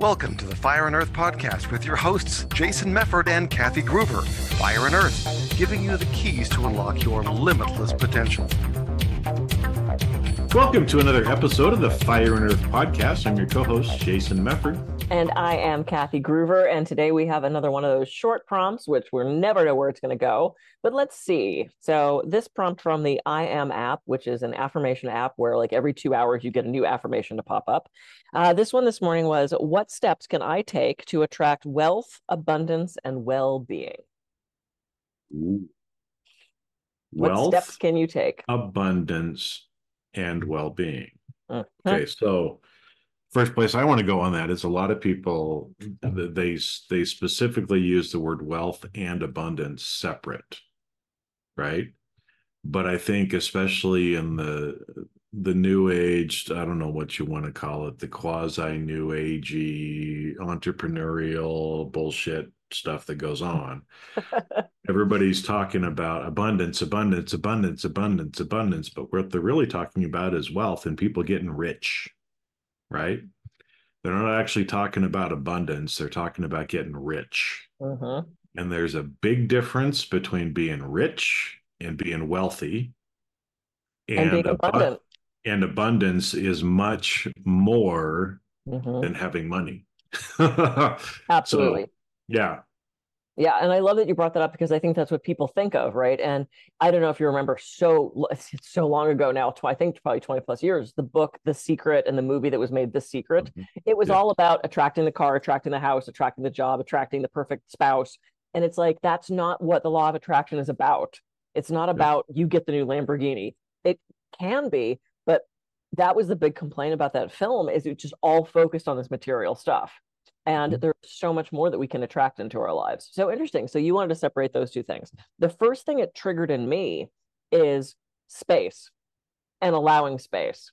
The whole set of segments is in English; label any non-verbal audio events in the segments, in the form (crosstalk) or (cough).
Welcome to the Fire and Earth podcast with your hosts, Jason Mefford and Kathy Gruber. Fire and Earth, giving you the keys to unlock your limitless potential. Welcome to another episode of the Fire and Earth podcast. I'm your co host, Jason Mefford. And I am Kathy Gruber. And today we have another one of those short prompts, which we're never know where it's going to go. But let's see. So, this prompt from the I Am app, which is an affirmation app where, like, every two hours you get a new affirmation to pop up. Uh, this one this morning was What steps can I take to attract wealth, abundance, and well being? What steps can you take? abundance, and well being. Mhm. Okay, so first place I want to go on that is a lot of people they they specifically use the word wealth and abundance separate, right? But I think especially in the the new age, I don't know what you want to call it, the quasi new agey entrepreneurial bullshit stuff that goes on. (laughs) Everybody's talking about abundance, abundance, abundance, abundance, abundance, but what they're really talking about is wealth and people getting rich, right? They're not actually talking about abundance, they're talking about getting rich. Mhm. And there's a big difference between being rich and being wealthy. And being abu- abundant. and abundance is much more Mhm. than having money. (laughs) Absolutely. So, yeah. Yeah, and I love that you brought that up because I think that's what people think of, right? And I don't know if you remember so it's so long ago now, I think probably 20 plus years, the book The Secret and the movie that was made The Secret. Mhm. It was Yeah. all about attracting the car, attracting the house, attracting the job, attracting the perfect spouse. And it's like that's not what the law of attraction is about. It's not about you get the new Lamborghini. It can be, but that was the big complaint about that film is it just all focused on this material stuff and Mhm. there's so much more that we can attract into our lives. So interesting. So you wanted to separate those two things. The first thing it triggered in me is space and allowing space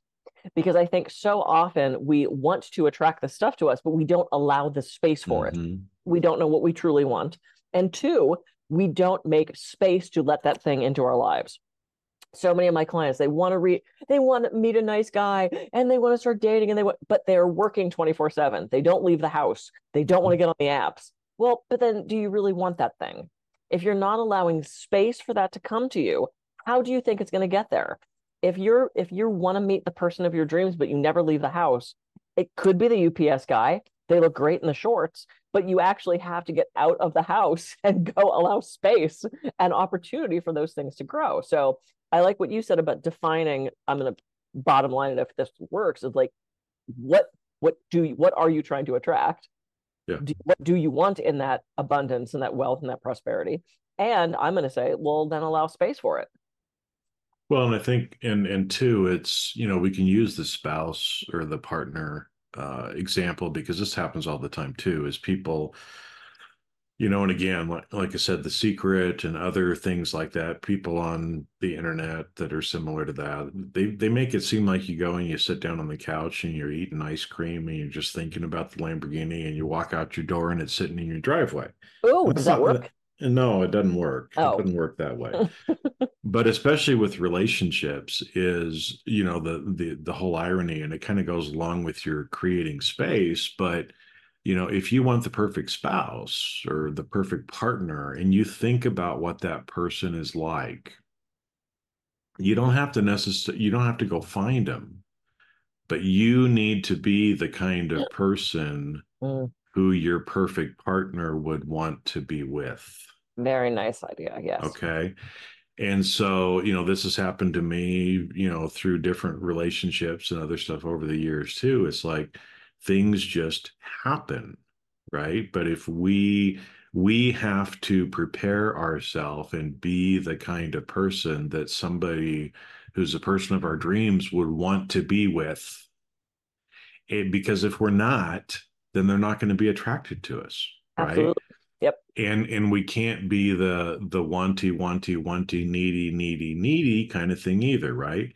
because i think so often we want to attract the stuff to us but we don't allow the space for it. Mhm. we don't know what we truly want. And two we don't make space to let that thing into our lives so many of my clients. They want to read they want to meet a nice guy and they want to start dating and they want but they're working 24 7 they don't leave the house. They don't want to mm-hmm. get on the apps. Well but then do you really want that thing? If you're not allowing space for that to come to you how do you think it's going to get there? If you're if you want to meet the person of your dreams but you never leave the house it could be the ups guy. They look great in the shorts but you actually have to get out of the (laughs) house and go allow space and opportunity for those things to grow. So I like what you said about defining. I'm going to bottom line it if this works. Is like, what what do you, what are you trying to attract? Yeah. Do, what do you want in that abundance and that wealth and that prosperity? And I'm going to say, well, then allow space for it. Well, and I think, and and two, it's you know we can use the spouse or the partner uh, example because this happens all the time too. Is people, you know, and again, like like I said, the secret and other things like that. People on the internet that are similar to that, they they make it seem like you go and you sit down on the couch and you're eating ice cream and you're just thinking about the Lamborghini and you walk out your door and it's sitting in your driveway. Oh, does that work? No, it doesn't work. Oh. It doesn't work that way. (laughs) but especially with relationships is, you know, the the the whole irony and it kind of goes along with your creating space, but you know, if you want the perfect spouse or the perfect partner and you think about what that person is like, you don't have to necessarily you don't have to go find them. But you need to be the kind of person Mm, who your perfect partner would want to be with. very nice idea. Yes. Okay. And so, you know, this has happened to me, you know, through different relationships and other stuff over the years too. It's like things just happen, right? But if we we have to prepare ourselves and be the kind of person that somebody who's a person of our dreams would want to be with. And because if we're not, then they're not going to be attracted to us, right? Absolutely. and and we can't be the the wanty wanty wanty needy needy needy kind of thing either right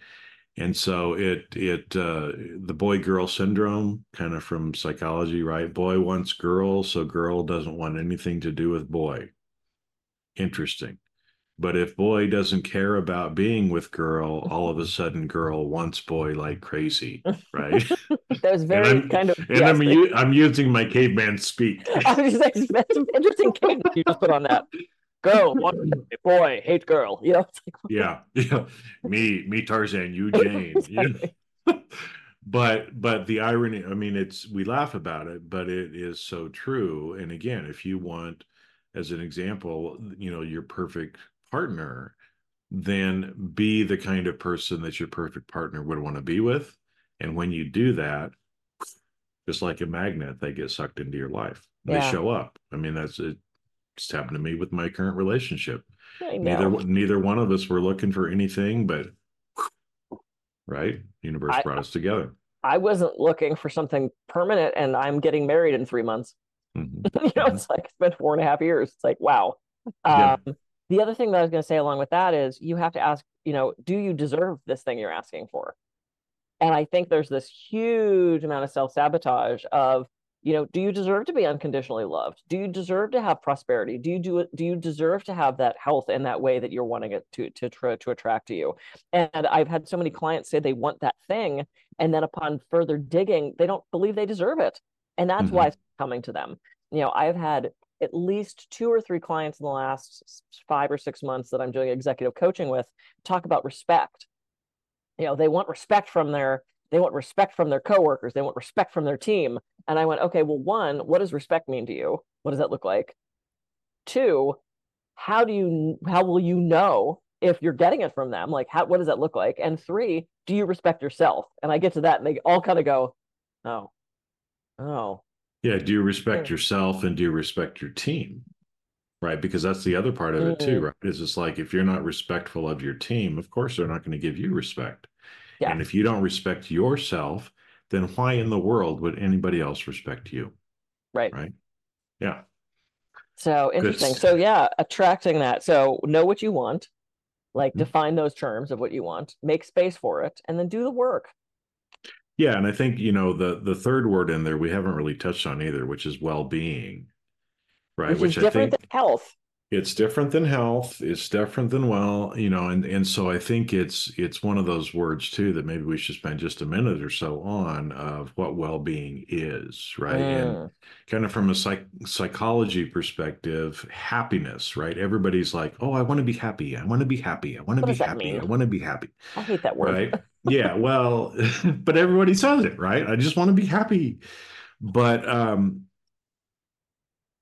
and so it it uh the boy girl syndrome kind of from psychology right boy wants girl so girl doesn't want anything to do with boy interesting But if boy doesn't care about being with girl, all of a sudden girl wants boy like crazy, right? (laughs) That was very I'm- kind of. and yes, I'm u- I'm using my caveman speak. (laughs) I was just like, that's an interesting (laughs) cadence you just put on that. Girl, boy, hate girl. You know, like, yeah, (laughs) yeah. Me, me Tarzan, you (laughs) Jane. (laughs) you know? but but the irony, I mean, it's we laugh about it, but it is so true. And again, if you want, as an example, you know, your perfect partner, then be the kind of person that your perfect partner would want to be with. And when you do that, just like a magnet, they get sucked into your life. They Yeah. show up. I mean, that's it. Just happened to me with my current relationship neither neither one of us were looking for anything but right universe I- brought us together I wasn't looking for something permanent, and I'm getting married in three months. Mhm. (laughs) you know, it's like it's been four and a half years. It's like, wow. Yeah. Um, the other thing that I was going to say along with that is you have to ask, you know, do you deserve this thing you're asking for? And I think there's this huge amount of self sabotage of, you know, do you deserve to be unconditionally loved? Do you deserve to have prosperity? Do you do it? Do you deserve to have that health in that way that you're wanting it to to try to attract to you? And I've had so many clients say they want that thing, and then upon further digging, they don't believe they deserve it, and that's why mm-hmm. it's coming to them. You know, I've had at least two or three clients in the last five or six months that I'm doing executive coaching with talk about respect. You know, they want respect from their they want respect from their coworkers, they want respect from their team. And I went, okay, well, one, what does respect mean to you? What does that look like? Two, how do you how will you know if you're getting it from them? Like how what does that look like? And three, do you respect yourself? And I get to that and they all kind of go, Oh, oh, yeah do you respect Sure. yourself and do you respect your team right because that's the other part of it too Mhm. right is it's like if you're not respectful of your team of course they're not going to give you respect Yeah. and if you don't respect yourself then why in the world would anybody else respect you right. right yeah So interesting. So yeah, attracting that. So know what you want, like Mhm. define those terms of what you want, make space for it, and then do the work. Yeah, and I think you know the the third word in there we haven't really touched on either, which is well-being, right? Which, is I different think than health. It's different than health. It's different than well, you know, and and so I think it's it's one of those words too that maybe we should spend just a minute or so on of what well-being is, right? And Mm, kind of from a psych psychology perspective, happiness, right? Everybody's like, "Oh, I want to be happy. I want to be happy. I want to be happy. I want to be happy." I hate that word. right yeah well (laughs) but everybody says it right i just want to be happy but um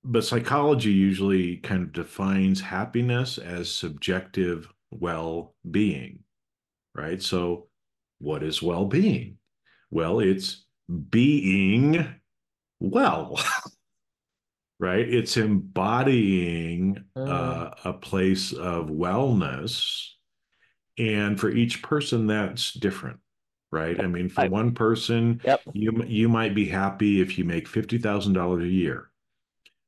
but psychology usually kind of defines happiness as subjective well-being right so what is well-being well it's being well (laughs) right it's embodying Mm. uh, a place of wellness and for each person that's different right i mean for Right. one person Yep. you you might be happy if you make $50,000 a year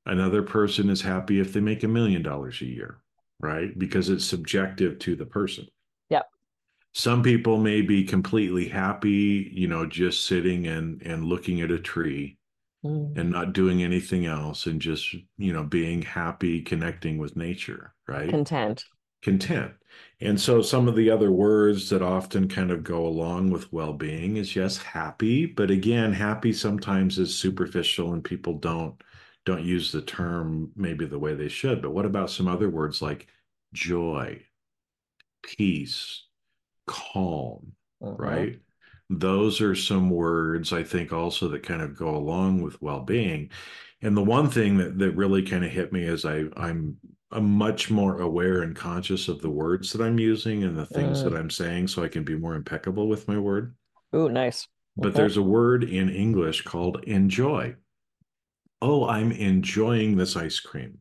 another person is happy if they make a million dollars a year right because it's subjective to the person Yep. some people may be completely happy you know just sitting and and looking at a tree Mm, and not doing anything else and just you know being happy connecting with nature right Content. content. And so some of the other words that often kind of go along with well-being is yes, happy, but again, happy sometimes is superficial and people don't don't use the term maybe the way they should. But what about some other words like joy, peace, calm, Mhm. right? Those are some words I think also that kind of go along with well-being. And the one thing that that really kind of hit me is I I'm I'm much more aware and conscious of the words that I'm using and the things Mm. that I'm saying so I can be more impeccable with my word. Ooh, nice. But Mhm. there's a word in English called enjoy. Oh, I'm enjoying this ice cream,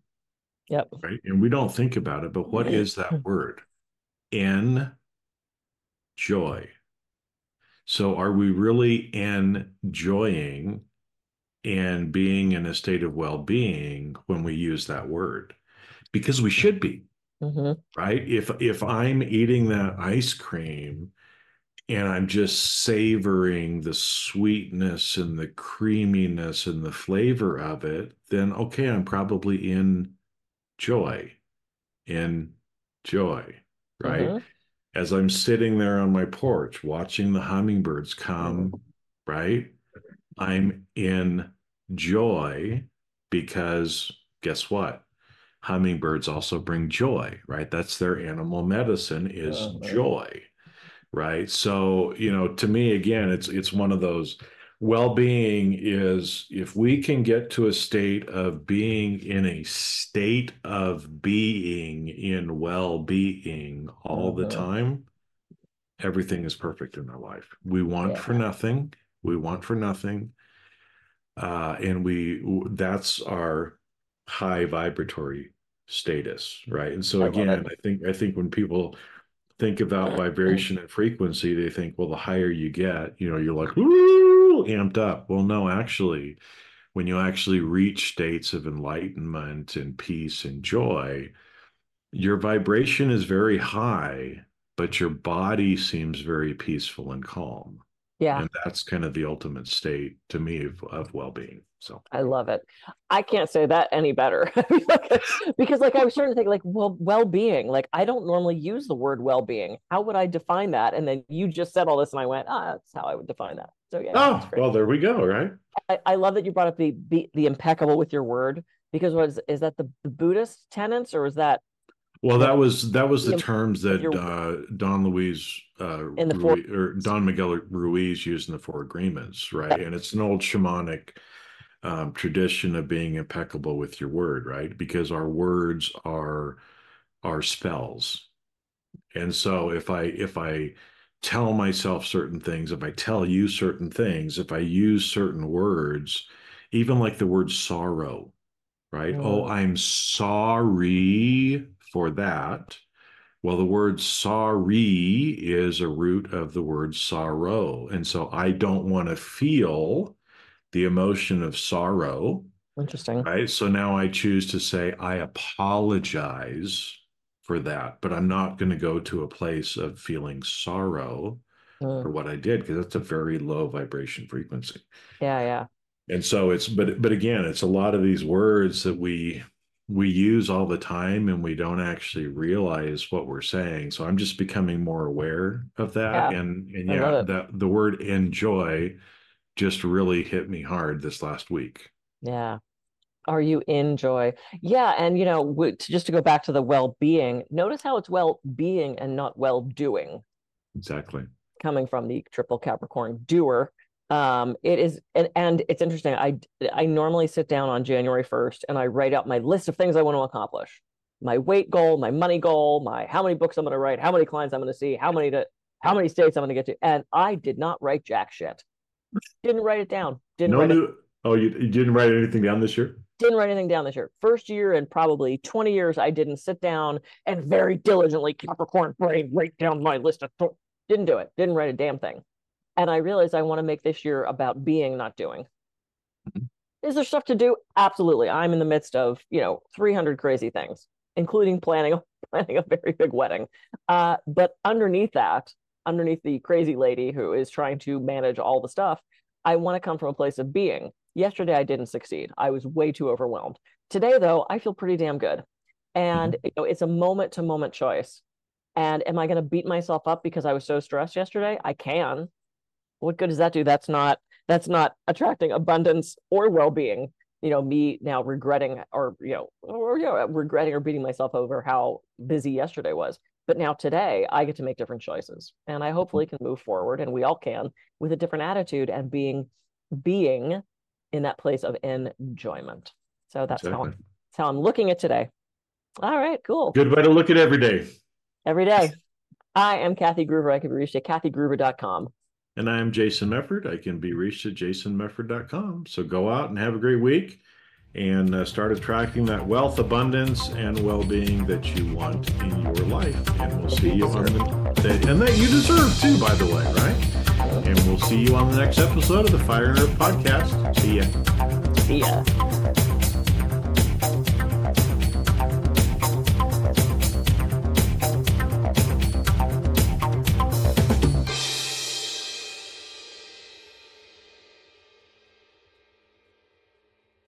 Yep. right? And we don't think about it, but what is that word? En joy. So are we really enjoying and being in a state of well-being when we use that word? Because we should be, hmm right? If if I'm eating that ice cream and I'm just savoring the sweetness and the creaminess and the flavor of it, then okay, I'm probably in joy, in joy, right? Mhm. As I'm sitting there on my porch watching the hummingbirds come, right? I'm in joy because guess what? Hummingbirds also bring joy, right? That's their animal medicine is Mhm. joy, right? So, you know, to me again, it's it's one of those well-being is if we can get to a state of being in a state of being in well-being all the Mhm. time, everything is perfect in our life. We want for nothing. We want for nothing. Uh, and we that's our high vibratory status, right? And so again, it. I think I think when people think about vibration and frequency, they think, well, the higher you get, you know, you're like, mm-hmm. Ooh, amped up. Well, no, actually, when you actually reach states of enlightenment and peace and joy, your vibration is very high, but your body seems very peaceful and calm. Yeah, And that's kind of the ultimate state to me of, of well-being. So I love it. I can't say that any better (laughs) because, like, I was starting to think, like, well, well-being. Like, I don't normally use the word well-being. How would I define that? And then you just said all this, and I went, ah, that's how I would define that. So yeah, Oh, well, there we go, right? I, I love that you brought up the be the impeccable with your word because was is that the, the Buddhist tenets or is that Well, that was that was the terms that uh, Don Luis uh, In the four- Ruiz, or Don Miguel Ruiz used in the Four Agreements, right? And it's an old shamanic um, tradition of being impeccable with your word, right? Because our words are are spells, and so if I if I tell myself certain things, if I tell you certain things, if I use certain words, even like the word sorrow, right? Oh, Mm. I'm sorry for that. Well, the word sorry is a root of the word sorrow. And so I don't want to feel the emotion of sorrow, interesting? right? So now I choose to say, I apologize for that, but I'm not going to go to a place of feeling sorrow Mm, for what I did because that's a very low vibration frequency. yeah, yeah. And so it's but but again, it's a lot of these words that we we use all the time and we don't actually realize what we're saying. So I'm just becoming more aware of that. Yeah, and and yeah, that the word enjoy just really hit me hard this last week. Yeah. Are you in joy? Yeah, and you know, w- just to go back to the well-being, notice how it's well-being and not well-doing. Exactly. coming from the triple Capricorn doer. Um, it is, and, and it's interesting. I I normally sit down on January 1st and I write out my list of things I want to accomplish. My weight goal, my money goal, my how many books I'm going to write, how many clients I'm going to see, how many to how many states I'm going to get to. And I did not write jack shit. Didn't write it down. Didn't No write it, new oh you, you didn't write anything down this year? didn't write anything down this year. First year in probably 20 years, I didn't sit down and very diligently Capricorn brain write down my list of th- didn't do it. Didn't write a damn thing. And I realized I want to make this year about being, not doing. Mhm. Is there stuff to do? Absolutely. I'm in the midst of, you know, 300 crazy things, including planning (laughs) planning a very big wedding. Uh, but underneath that, underneath the crazy lady who is trying to manage all the stuff, I want to come from a place of being. Yesterday, I didn't succeed. I was way too overwhelmed. Today, though, I feel pretty damn good. And mm-hmm. you know, it's a moment to moment choice. And am I going to beat myself up because I was so stressed yesterday? I can. What good does that do? That's not that's not attracting abundance or well-being. You know, me now regretting or you know, or you know, regretting or beating myself over how busy yesterday was. But now today, I get to make different choices, and I mm-hmm. hopefully can move forward, and we all can with a different attitude and being being in that place of enjoyment. So that's how Exactly. that's how I'm looking at today. All right, cool. Good way to look at every day. Every day. I am Kathy Gruber. I can be reached at kathygruber.com. And I'm Jason Mefford. I can be reached at jasonmefford.com. So go out and have a great week and uh, start attracting that wealth, abundance, and well being that you want in your life. And we'll see you on the that, and that you deserve too, by the way, right? And we'll see you on the next episode of the Fire Earth podcast. See ya. See ya.